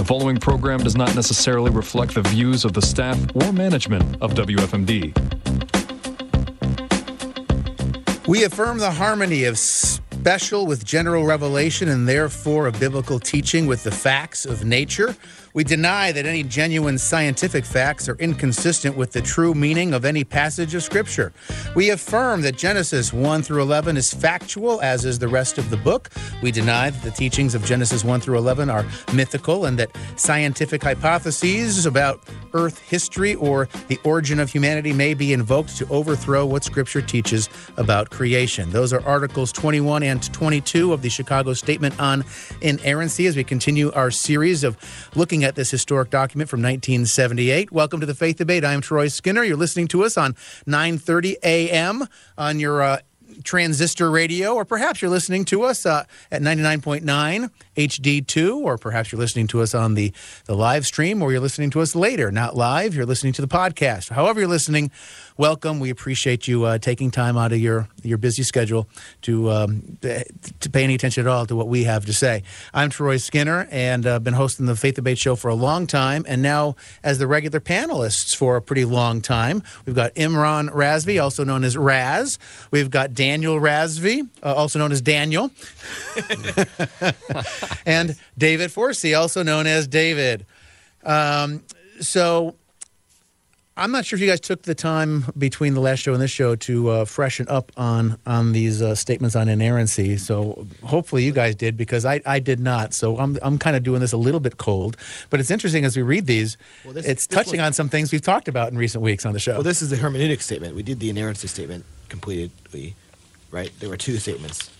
The following program does not necessarily reflect the views of the staff or management of WFMD. We affirm the harmony of special with general revelation and therefore of biblical teaching with the facts of nature. We deny that any genuine scientific facts are inconsistent with the true meaning of any passage of Scripture. We affirm that Genesis 1 through 11 is factual, as is the rest of the book. We deny that the teachings of Genesis 1 through 11 are mythical and that scientific hypotheses about Earth history or the origin of humanity may be invoked to overthrow what Scripture teaches about creation. Those are Articles 21 and 22 of the Chicago Statement on Inerrancy as we continue our series of looking at this historic document from 1978. Welcome to the Faith Debate. I'm Troy Skinner. You're listening to us on 9:30 a.m. on your uh, transistor radio, or perhaps you're listening to us uh, at 99.9 HD2, or perhaps you're listening to us on the, the live stream, or you're listening to us later, not live, you're listening to the podcast. However, you're listening, welcome. We appreciate you uh, taking time out of your, your busy schedule to, um, to pay any attention at all to what we have to say. I'm Troy Skinner, and I've uh, been hosting the Faith Debate Show for a long time, and now as the regular panelists for a pretty long time. We've got Imran Razvi, also known as Raz. We've got Daniel Razvi, uh, also known as Daniel. and David Forsey, also known as David. Um, so I'm not sure if you guys took the time between the last show and this show to uh, freshen up on on these uh, statements on inerrancy. So hopefully you guys did because I, I did not. So I'm I'm kind of doing this a little bit cold, but it's interesting as we read these. Well, this, it's this touching was, on some things we've talked about in recent weeks on the show. Well, this is the hermeneutic statement. We did the inerrancy statement completely, right? There were two statements.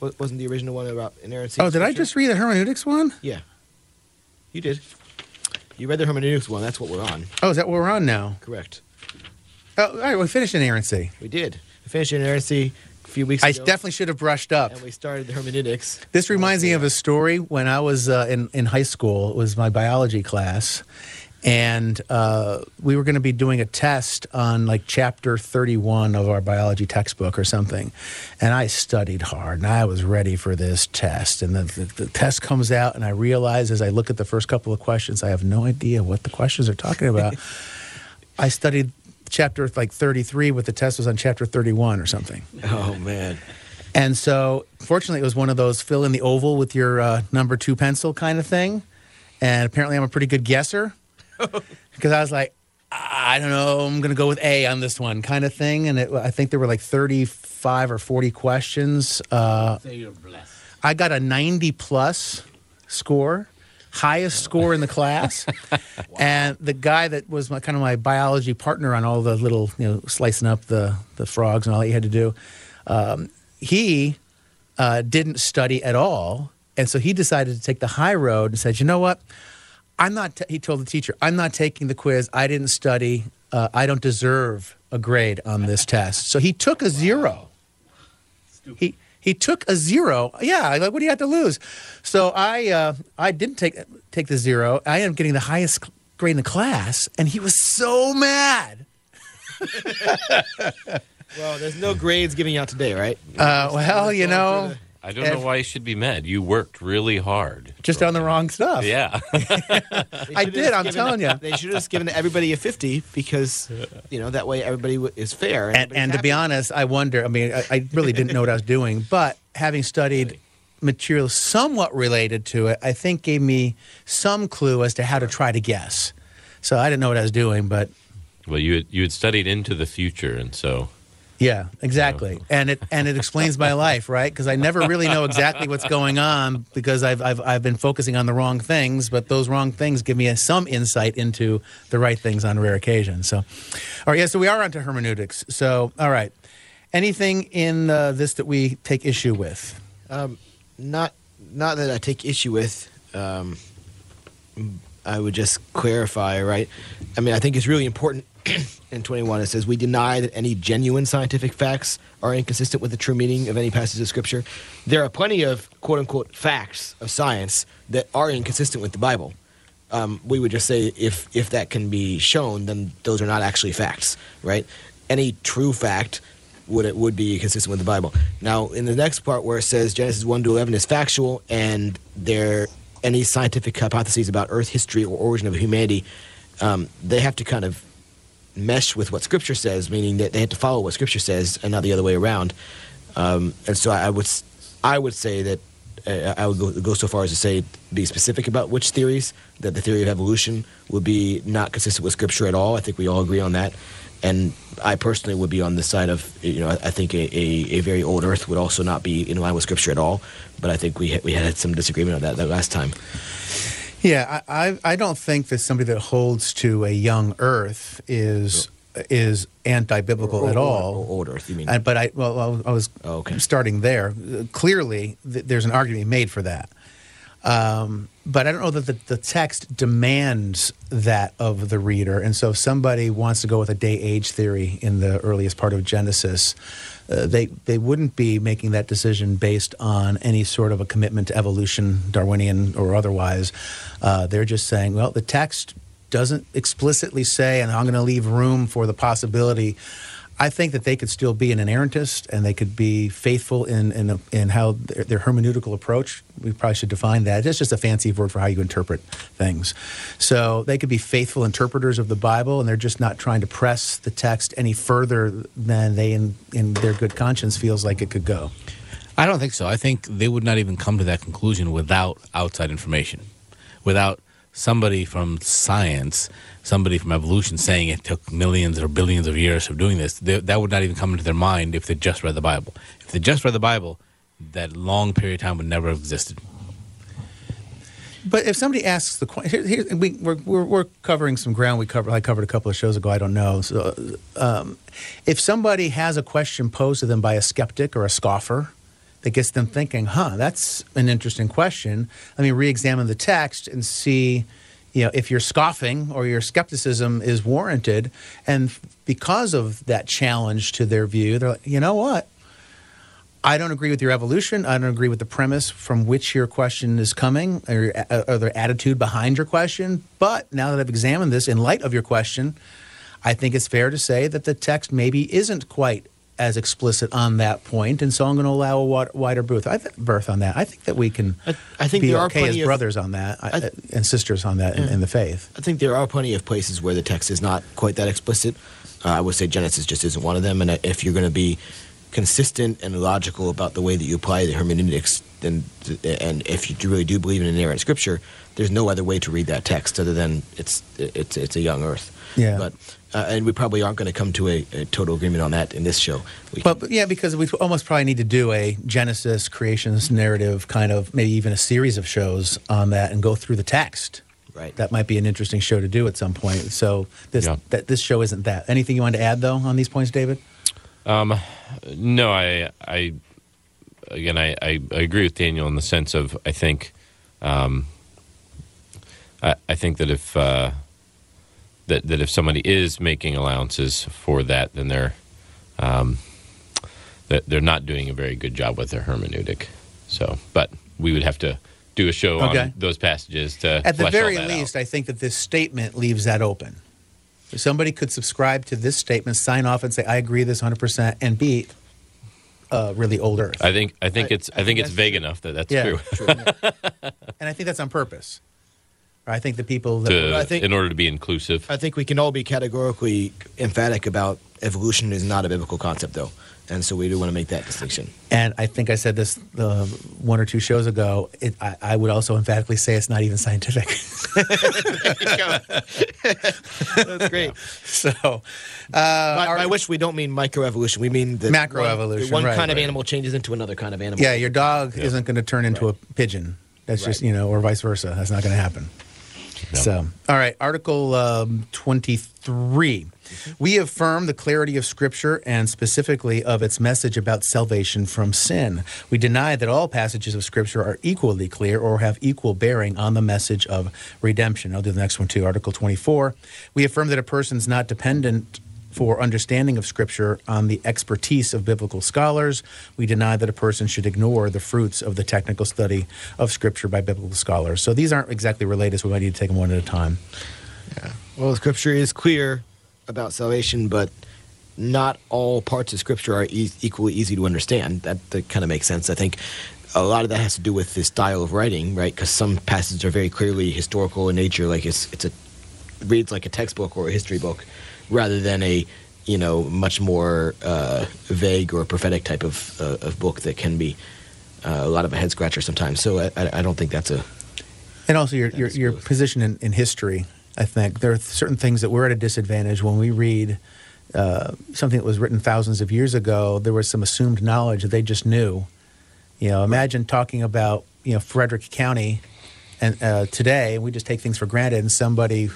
Wasn't the original one about inerrancy? Oh, did I just read the hermeneutics one? Yeah, you did. You read the hermeneutics one. That's what we're on. Oh, is that what we're on now? Correct. Oh, all right. We finished inerrancy. We did. We finished inerrancy a few weeks ago. I ago. definitely should have brushed up. And we started the hermeneutics. This reminds me of a story when I was uh, in, in high school. It was my biology class and uh, we were going to be doing a test on like chapter 31 of our biology textbook or something. And i studied hard and i was ready for this test. And the, the, the, test comes out and i realize as i look at the first couple of questions i have no idea what the questions are talking about. I studied chapter like 33 but the test was on chapter 31 or something. Oh man. And so fortunately it was one of those fill in the oval with your uh, number two pencil kind of thing. And apparently i'm a pretty good guesser because I was like, I don't know, I'm going to go with A on this one kind of thing. And it, I think there were like 35 or 40 questions. Uh, I got a 90 plus score, highest score in the class. wow. And the guy that was my, kind of my biology partner on all the little, you know, slicing up the, the frogs and all that you had to do, um, he uh, didn't study at all. And so he decided to take the high road and said, you know what? I'm not, t- he told the teacher, I'm not taking the quiz. I didn't study. Uh, I don't deserve a grade on this test. So he took a zero. He, he took a zero. Yeah, like what do you have to lose? So I uh, I didn't take take the zero. I ended up getting the highest grade in the class, and he was so mad. well, there's no grades giving out today, right? Uh, well, you know, I don't know why you should be mad. You worked really hard. Just on the wrong stuff. Yeah. I did, I'm given, telling you. They should have just given everybody a 50 because, you know, that way everybody is fair. And, and to be honest, I wonder, I mean, I, I really didn't know what I was doing, but having studied material somewhat related to it, I think gave me some clue as to how to try to guess. So I didn't know what I was doing, but. Well, you had, you had studied into the future, and so. Yeah, exactly, and it and it explains my life, right? Because I never really know exactly what's going on because I've, I've I've been focusing on the wrong things, but those wrong things give me a, some insight into the right things on rare occasions. So, all right, yeah, so we are onto hermeneutics. So, all right, anything in uh, this that we take issue with? Um, not not that I take issue with. Um, I would just clarify, right? I mean, I think it's really important in 21 it says we deny that any genuine scientific facts are inconsistent with the true meaning of any passage of scripture. There are plenty of quote unquote facts of science that are inconsistent with the bible. Um, we would just say if if that can be shown then those are not actually facts right? Any true fact would it would be consistent with the bible. Now in the next part where it says genesis 1 to 11 is factual and there any scientific hypotheses about Earth history or origin of humanity, um, they have to kind of mesh with what Scripture says, meaning that they have to follow what Scripture says and not the other way around. Um, and so I would, s- I would say that uh, I would go, go so far as to say be specific about which theories that the theory of evolution would be not consistent with Scripture at all. I think we all agree on that. And I personally would be on the side of you know I, I think a, a, a very old Earth would also not be in line with Scripture at all. But I think we had, we had some disagreement on that, that last time. Yeah, I, I I don't think that somebody that holds to a young Earth is is anti-biblical Or- at all. or old Earth, you mean? Uh, but I well, I was- Oh, okay. starting there. Clearly, th- there's an argument made for that. Um, but I don't know that the, the text demands that of the reader. And so, if somebody wants to go with a day age theory in the earliest part of Genesis, uh, they they wouldn't be making that decision based on any sort of a commitment to evolution, Darwinian or otherwise. Uh, they're just saying, well, the text doesn't explicitly say, and I'm going to leave room for the possibility. I think that they could still be an inerrantist and they could be faithful in in, in how their, their hermeneutical approach. We probably should define that. It's just a fancy word for how you interpret things. So they could be faithful interpreters of the Bible, and they're just not trying to press the text any further than they, in, in their good conscience, feels like it could go. I don't think so. I think they would not even come to that conclusion without outside information, without somebody from science, somebody from evolution saying it took millions or billions of years of doing this. They, that would not even come into their mind if they just read the Bible. If they just read the Bible, that long period of time would never have existed. But if somebody asks the question, here, here, we, we're, we're, we're covering some ground we covered. I covered a couple of shows ago. I don't know. So, um, if somebody has a question posed to them by a skeptic or a scoffer that gets them thinking, "Huh, that's an interesting question," let me re-examine the text and see, you know, if your scoffing or your skepticism is warranted. And because of that challenge to their view, they're like, you know what? I don't agree with your evolution. I don't agree with the premise from which your question is coming or, uh, or the attitude behind your question. But now that I've examined this in light of your question, I think it's fair to say that the text maybe isn't quite as explicit on that point, and so I'm going to allow a wider berth. I th- berth on that. I think that we can I- I think there are okay as plenty of- brothers on that I- and sisters on that in, in the faith. I think there are plenty of places where the text is not quite that explicit. Uh, I would say Genesis just isn't one of them. And uh, if you're going to be consistent and logical about the way that you apply the hermeneutics, then and if you really do believe in inerrant scripture, there's no other way to read that text other than it's it's it's a young Earth. Yeah. But uh, and we probably aren't going to come to a, a total agreement on that in this show. We But, but yeah, because we almost probably need to do a Genesis creationist narrative kind of maybe even a series of shows on that and go through the text. Right. That might be an interesting show to do at some point. So this Yeah. that this show isn't that. Anything you want to add though on these points, David? Um, no, I, I, again, I, I, agree with Daniel in the sense of I think, um, I, I think that if uh, that that if somebody is making allowances for that, then they're um, that they're not doing a very good job with their hermeneutic. So, but we would have to do a show Okay. on those passages to At the very least, out. I think that this statement leaves that open. Somebody could subscribe to this statement, sign off, and say, "I agree this 100 percent," and be uh, really old Earth. I think I think I- it's I I, think think it's vague true. enough that that's yeah, true. and I think that's on purpose. I think the people that To, I think- in order to be inclusive. I think we can all be categorically emphatic about evolution is not a biblical concept, though, and so we do want to make that distinction. And I think I said this uh, one or two shows ago. It, I, I would also emphatically say it's not even scientific. That's great. so, uh, by, our- by which we don't mean microevolution. We mean that Macroevolution, One, one right, kind of animal changes into another kind of animal. yeah, your dog isn't going to turn into a pigeon. That's just you know, or vice versa. That's not going to happen. So, all right, Article um, 23. We affirm the clarity of Scripture and specifically of its message about salvation from sin. We deny that all passages of Scripture are equally clear or have equal bearing on the message of redemption. I'll do the next one too. Article 24. We affirm that a person's not dependent for understanding of Scripture on the expertise of biblical scholars. We deny that a person should ignore the fruits of the technical study of Scripture by biblical scholars. So these aren't exactly related, so we might need to take them one at a time. Yeah. Well, Scripture is clear about salvation, but not all parts of Scripture are e- equally easy to understand. That, that kind of makes sense. I think a lot of that has to do with the style of writing, right? Because some passages are very clearly historical in nature, like it's it's a reads like a textbook or a history book, rather than a you know much more uh, vague or prophetic type of uh, of book that can be uh, a lot of a head scratcher sometimes. So I, I I don't think that's a And also your your, your position in, in history. I think there are certain things that we're at a disadvantage when we read uh, something that was written thousands of years ago. There was some assumed knowledge that they just knew. You know, imagine talking about you know Frederick County, and uh, today we just take things for granted, and somebody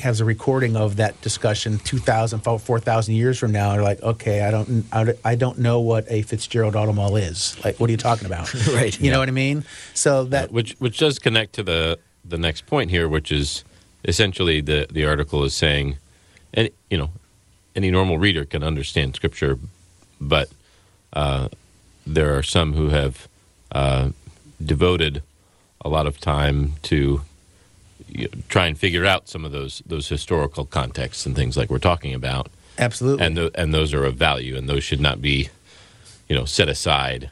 has a recording of that discussion 2,000, 4,000 years from now. They're like, okay, I don't, I don't- know what a Fitzgerald Auto Mall is. Like, what are you talking about? Right. You know what I mean? So that which which does connect to the the next point here, which is essentially the the article is saying, and you know, any normal reader can understand scripture, but uh, there are some who have uh, devoted a lot of time to you know, try and figure out some of those those historical contexts and things like we're talking about, absolutely. and th- and those are of value, and those should not be, you know, set aside.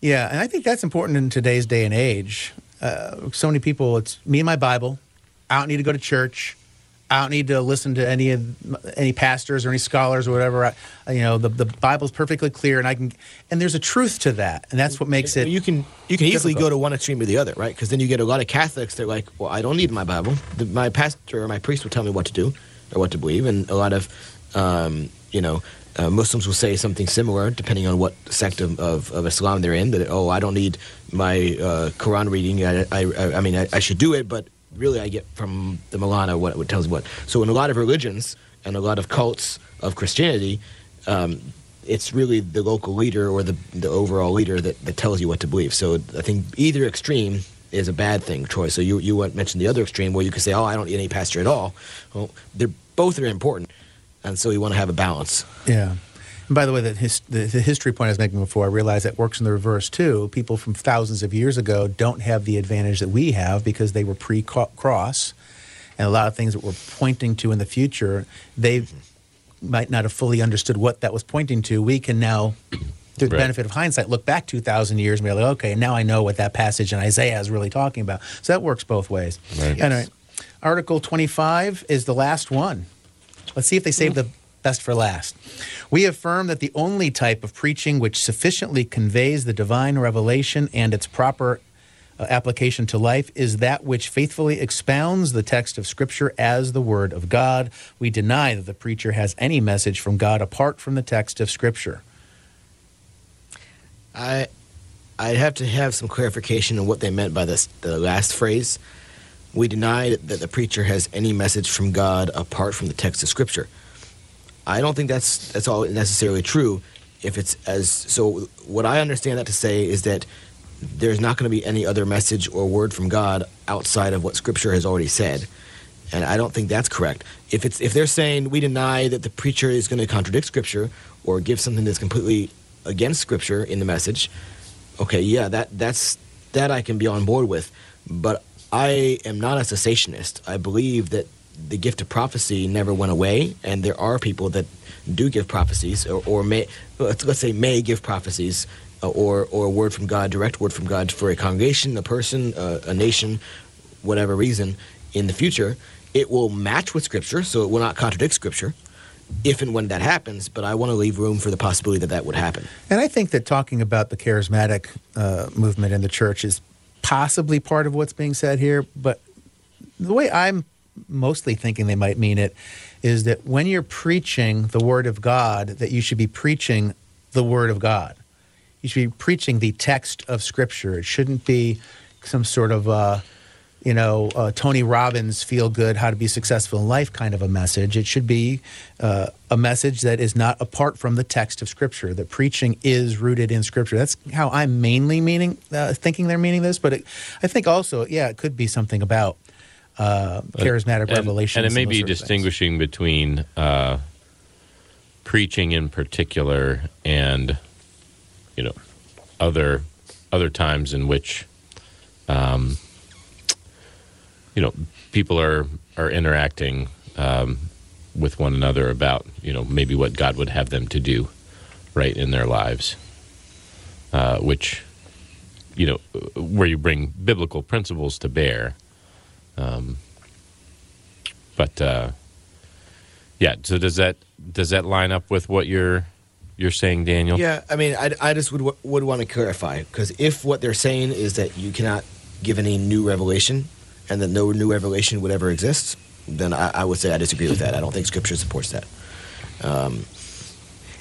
Yeah, and I think that's important in today's day and age. Uh, so many people, it's me and my Bible. I don't need to go to church. I don't need to listen to any of any pastors or any scholars or whatever. I, you know, the the Bible's perfectly clear, and I can. And there's a truth to that, and that's what makes it. you can you can easily difficult. go to one extreme or the other, right? Because then you get a lot of Catholics. They're like, well, I don't need my Bible. The, my pastor or my priest will tell me what to do or what to believe, and a lot of um, you know. Uh, Muslims will say something similar, depending on what sect of, of, of Islam they're in. That oh, I don't need my uh, Quran reading. I, I, I mean, I, I should do it, but really, I get from the Maulana what what tells what. So, in a lot of religions and a lot of cults of Christianity, um, it's really the local leader or the the overall leader that, that tells you what to believe. So I think either extreme is a bad thing, Troy. So you you mentioned the other extreme where you could say, oh, I don't need any pastor at all. Well, they're both are important, and so you want to have a balance. Yeah. And by the way, the, his, the, the history point I was making before, I realize that works in the reverse too. People from thousands of years ago don't have the advantage that we have because they were pre cross. And a lot of things that we're pointing to in the future, they might not have fully understood what that was pointing to. We can now, through the Right. benefit of hindsight, look back 2,000 years and be like, okay, now I know what that passage in Isaiah is really talking about. So that works both ways. Right. Anyway, Article 25 is the last one. Let's see if they save hmm. the best for last. We affirm that the only type of preaching which sufficiently conveys the divine revelation and its proper uh, application to life is that which faithfully expounds the text of Scripture as the Word of God. We deny that the preacher has any message from God apart from the text of Scripture. I I'd have to have some clarification on what they meant by this the last phrase. We deny that the preacher has any message from God apart from the text of Scripture. I don't think that's that's all necessarily true. If it's as so, what I understand that to say is that there's not going to be any other message or word from God outside of what Scripture has already said, and I don't think that's correct. If it's if they're saying we deny that the preacher is going to contradict Scripture or give something that's completely against Scripture in the message, okay, yeah, that that's that I can be on board with, but I am not a cessationist. I believe that the gift of prophecy never went away, and there are people that do give prophecies, or, or may let's, let's say may give prophecies, uh, or or a word from God, direct word from God for a congregation, a person, uh, a nation, whatever reason in the future. It will match with Scripture, so it will not contradict Scripture. If and when that happens, but I want to leave room for the possibility that that would happen. And I think that talking about the charismatic uh, movement in the church is possibly part of what's being said here. But the way I'm mostly thinking they might mean it is that when you're preaching the Word of God, that you should be preaching the Word of God. You should be preaching the text of Scripture. It shouldn't be some sort of uh, you know, uh, Tony Robbins feel good, how to be successful in life kind of a message. It should be uh, a message that is not apart from the text of Scripture. That preaching is rooted in Scripture. That's how I'm mainly meaning, uh, thinking they're meaning this. But it, I think also, yeah, it could be something about uh, charismatic and, revelation. and it may be distinguishing between uh, preaching in particular and you know other other times in which um, you know people are are interacting um, with one another about you know maybe what God would have them to do right in their lives, uh, which you know, where you bring biblical principles to bear. Um, but uh, yeah, so does that does that line up with what you're you're saying, Daniel? Yeah, I mean, I, I just would would want to clarify because if what they're saying is that you cannot give any new revelation and that no new revelation would ever exist, then I, I would say I disagree with that. I don't think Scripture supports that. Um,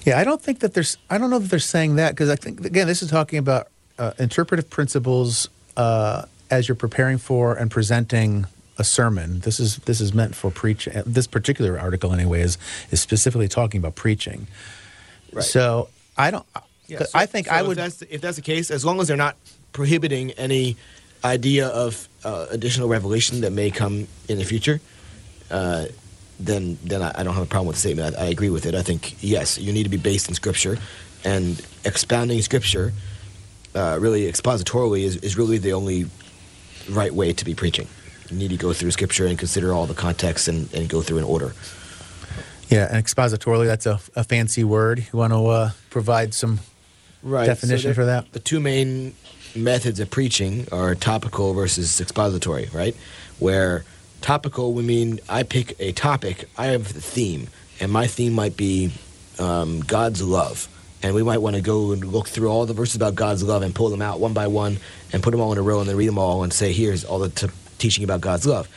Yeah, I don't think that there's. I don't know that they're saying that because I think again, this is talking about uh, interpretive principles uh, as you're preparing for and presenting a sermon. This is this is meant for preaching. This particular article, anyway, is is specifically talking about preaching. Right. So I don't. Yeah, so- I think so I if would. that's, if that's the case, as long as they're not prohibiting any idea of uh, additional revelation that may come in the future, uh, then then I, I don't have a problem with the statement. I, I agree with it. I think yes, you need to be based in Scripture, and expounding Scripture, uh, really expositorily, is, is really the only right way to be preaching. You need to go through Scripture and consider all the context and, and go through in order. Yeah, and expositorily, that's a, a fancy word. You want to uh, provide some right. definition there- for that? The two main methods of preaching are topical versus expository, right? Where topical, we mean I pick a topic, I have the theme, and my theme might be um, God's love. And we might want to go and look through all the verses about God's love and pull them out one by one and put them all in a row and then read them all and say, here's all the t- teaching about God's love.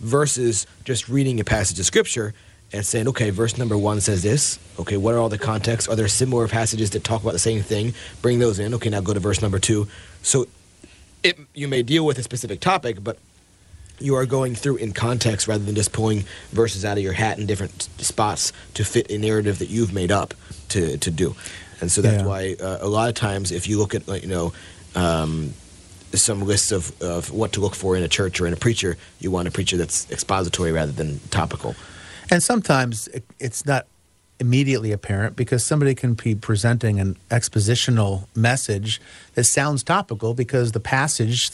Versus just reading a passage of Scripture and saying, okay, verse number one says this. Okay, what are all the contexts? Are there similar passages that talk about the same thing? Bring those in. Okay, now go to verse number two. So it, you may deal with a specific topic, but you are going through in context rather than just pulling verses out of your hat in different spots to fit a narrative that you've made up to, to do. And so that's Yeah. why uh, a lot of times if you look at, you know, um, some lists of, of what to look for in a church or in a preacher, you want a preacher that's expository rather than topical. And sometimes it's not immediately apparent because somebody can be presenting an expositional message that sounds topical because the passage,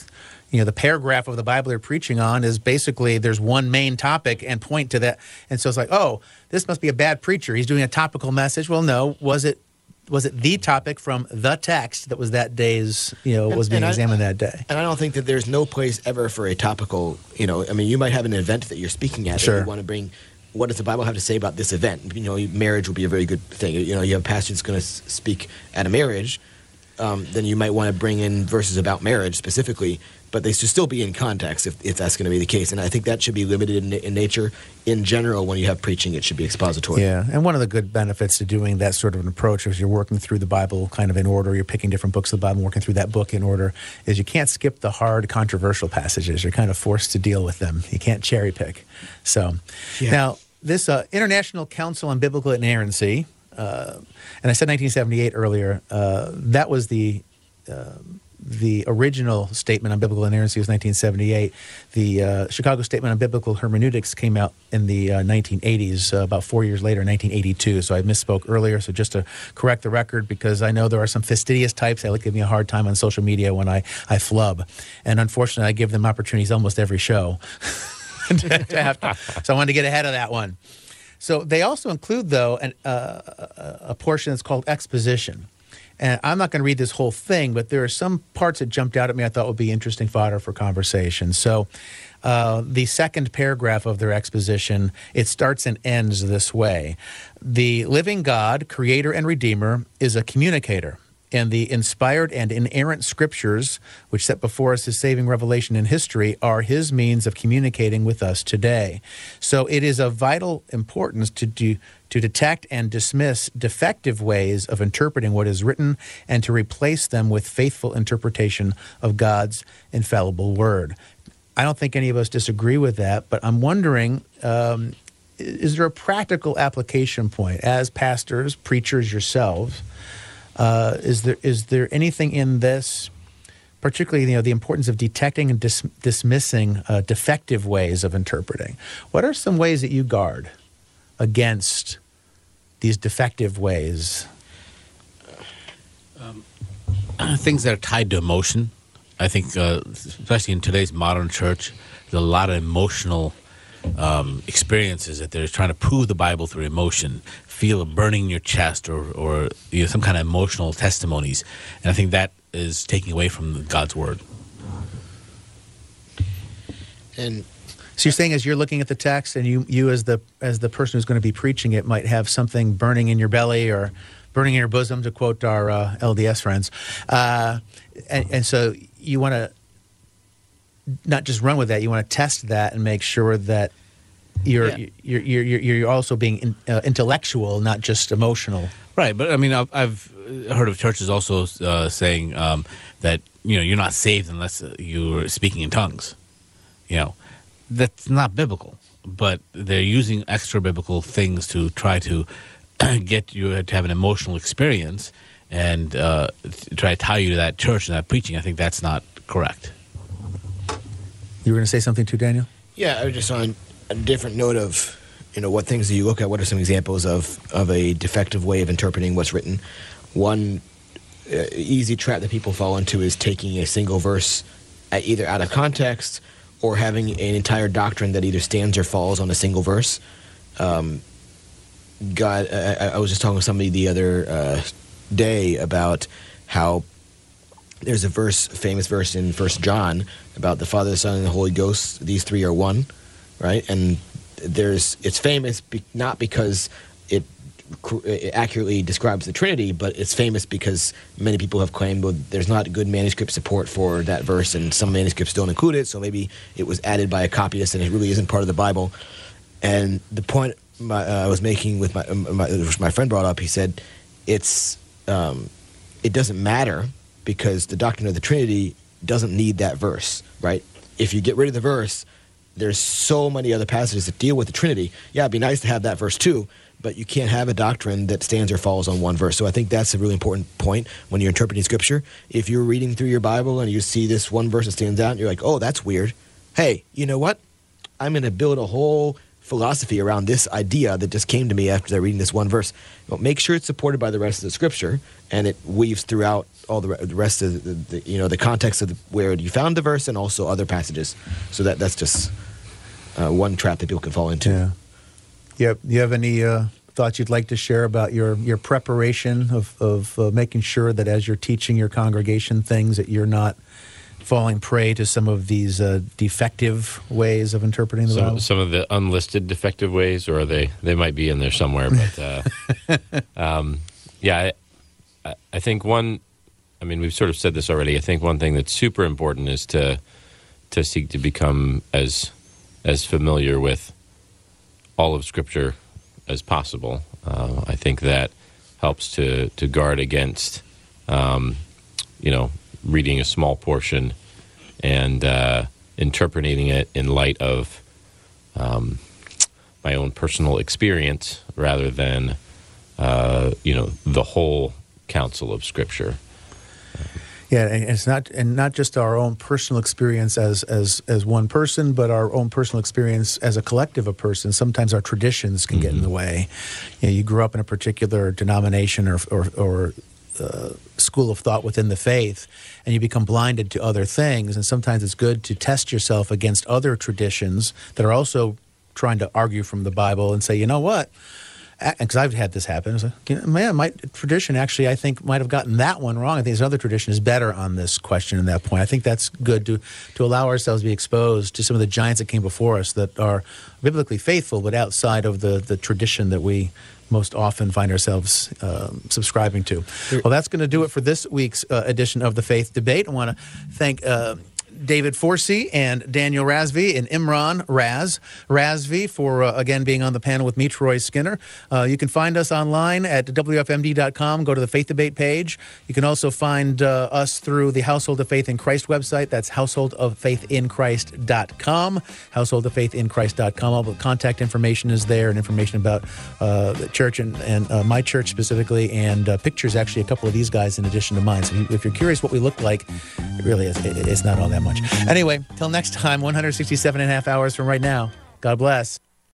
you know, the paragraph of the Bible they're preaching on is basically there's one main topic and point to that. And so it's like, oh, this must be a bad preacher. He's doing a topical message. Well, no, was it? Was it the topic from the text that was that day's, you know, And- was being and I- examined that day? And I don't think that there's no place ever for a topical, you know, I mean, you might have an event that you're speaking at Sure. and you want to bring, what does the Bible have to say about this event? You know, marriage would be a very good thing. You know, you have a pastor that's going to speak at a marriage, um, then you might want to bring in verses about marriage specifically, but they should still be in context if, if that's going to be the case. And I think that should be limited in, in nature. In general, when you have preaching, it should be expository. Yeah, and one of the good benefits to doing that sort of an approach is you're working through the Bible kind of in order. You're picking different books of the Bible, and working through that book in order. Is you can't skip the hard, controversial passages. You're kind of forced to deal with them. You can't cherry pick. So, Yeah. now this uh, International Council on Biblical Inerrancy, uh, and I said 1978 earlier. Uh, that was the the original statement on biblical inerrancy was 1978. The uh, Chicago Statement on Biblical Hermeneutics came out in the uh, 1980s, uh, about four years later, 1982. So I misspoke earlier. So just to correct the record, because I know there are some fastidious types that give me a hard time on social media when I, I flub. And unfortunately, I give them opportunities almost every show. to- to to- so I wanted to get ahead of that one. So they also include, though, an, uh, a, portion that's called exposition. And I'm not going to read this whole thing, but there are some parts that jumped out at me I thought would be interesting fodder for conversation. So uh, the second paragraph of their exposition, it starts and ends this way. The living God, creator and redeemer, is a communicator. And the inspired and inerrant scriptures, which set before us his saving revelation in history, are his means of communicating with us today. So it is of vital importance to do, to detect and dismiss defective ways of interpreting what is written and to replace them with faithful interpretation of God's infallible word. I don't think any of us disagree with that, but I'm wondering um, is there a practical application point as pastors, preachers yourselves? Uh, is there is there anything in this, particularly you know the importance of detecting and dis- dismissing uh, defective ways of interpreting? What are some ways that you guard against these defective ways? things that are tied to emotion. I think, uh, especially in today's modern church, there's a lot of emotional um, experiences that they're trying to prove the Bible through emotion, feel a burning in your chest, or, or you know, some kind of emotional testimonies. And I think that is taking away from God's word. And So you're saying as you're looking at the text, and you you as the as the person who's going to be preaching it might have something burning in your belly or burning in your bosom, to quote our uh, LDS friends, uh, and, and so you want to not just run with that. You want to test that and make sure that you're Yeah. you're, you're you're you're also being in, uh, intellectual, not just emotional. Right, but I mean, I've, I've heard of churches also uh, saying um, that you know you're not saved unless uh, you're speaking in tongues. You know, that's not biblical, but they're using extra biblical things to try to get you to have an emotional experience and uh, try to tie you to that church and that preaching. I think that's not correct. You were going to say something too, Daniel. Yeah, I was just on a different note of, you know, what things do you look at? What are some examples of, of a defective way of interpreting what's written? One uh, easy trap that people fall into is taking a single verse at either out of context or having an entire doctrine that either stands or falls on a single verse. Um, God, I, I- I was just talking with somebody the other uh, day about how there's a verse, famous verse in First John about the Father, the Son, and the Holy Ghost. These three are one, right? And there's it's famous be, not because it, it accurately describes the Trinity, but it's famous because many people have claimed well, there's not good manuscript support for that verse, and some manuscripts don't include it. So maybe it was added by a copyist, and it really isn't part of the Bible. And the point my, uh, I was making with my, um, my which my friend brought up, he said, it's um, it doesn't matter because the doctrine of the Trinity doesn't need that verse, right? If you get rid of the verse, there's so many other passages that deal with the Trinity. Yeah, it'd be nice to have that verse too, but you can't have a doctrine that stands or falls on one verse. So I think that's a really important point when you're interpreting Scripture. If you're reading through your Bible and you see this one verse that stands out, and you're like, oh, that's weird. Hey, you know what? I'm going to build a whole philosophy around this idea that just came to me after reading this one verse. Make sure it's supported by the rest of the scripture, and it weaves throughout all the, the rest of the, the you know the context of the, where you found the verse and also other passages. So that that's just uh, one trap that people can fall into. Yeah. Have, you have any uh, thoughts you'd like to share about your, your preparation of, of uh, making sure that as you're teaching your congregation things that you're not falling prey to some of these uh, defective ways of interpreting the Some, Bible? some of the unlisted defective ways, or they they might be in there somewhere. But uh, um, yeah, I, I think one. I mean, we've sort of said this already. I think one thing that's super important is to to seek to become as as familiar with all of Scripture as possible. Uh, I think that helps to to guard against, um, you know, reading a small portion and uh, interpreting it in light of um, my own personal experience rather than uh, you know the whole counsel of Scripture. Yeah, and it's not and not just our own personal experience as as as one person, but our own personal experience as a collective of persons. Sometimes our traditions can get in the way. You know, you grew up in a particular denomination or or, or uh, school of thought within the faith, and you become blinded to other things. And sometimes it's good to test yourself against other traditions that are also trying to argue from the Bible and say, you know what? Because I've had this happen. Like, man, my tradition actually, I think, might have gotten that one wrong. I think this other tradition is better on this question and that point. I think that's good to to allow ourselves to be exposed to some of the giants that came before us that are biblically faithful, but outside of the the tradition that we most often find ourselves um, subscribing to. Well, that's going to do it for this week's uh, edition of the Faith Debate. I want to thank. Uh, David Forsey and Daniel Razvi and Imran Raz Razvi for uh, again being on the panel with me, Troy Skinner. Uh, you can find us online at WFMD.com. Go to the Faith Debate page. You can also find uh, us through the Household of Faith in Christ website. That's householdoffaithinchrist.com. Householdoffaithinchrist.com. All the contact information is there and information about uh, the church and, and uh, my church specifically, and uh, pictures actually a couple of these guys in addition to mine. So if you're curious what we look like, it really is. it- It's not all that much. Anyway, till next time, 167 and a half hours from right now. God bless.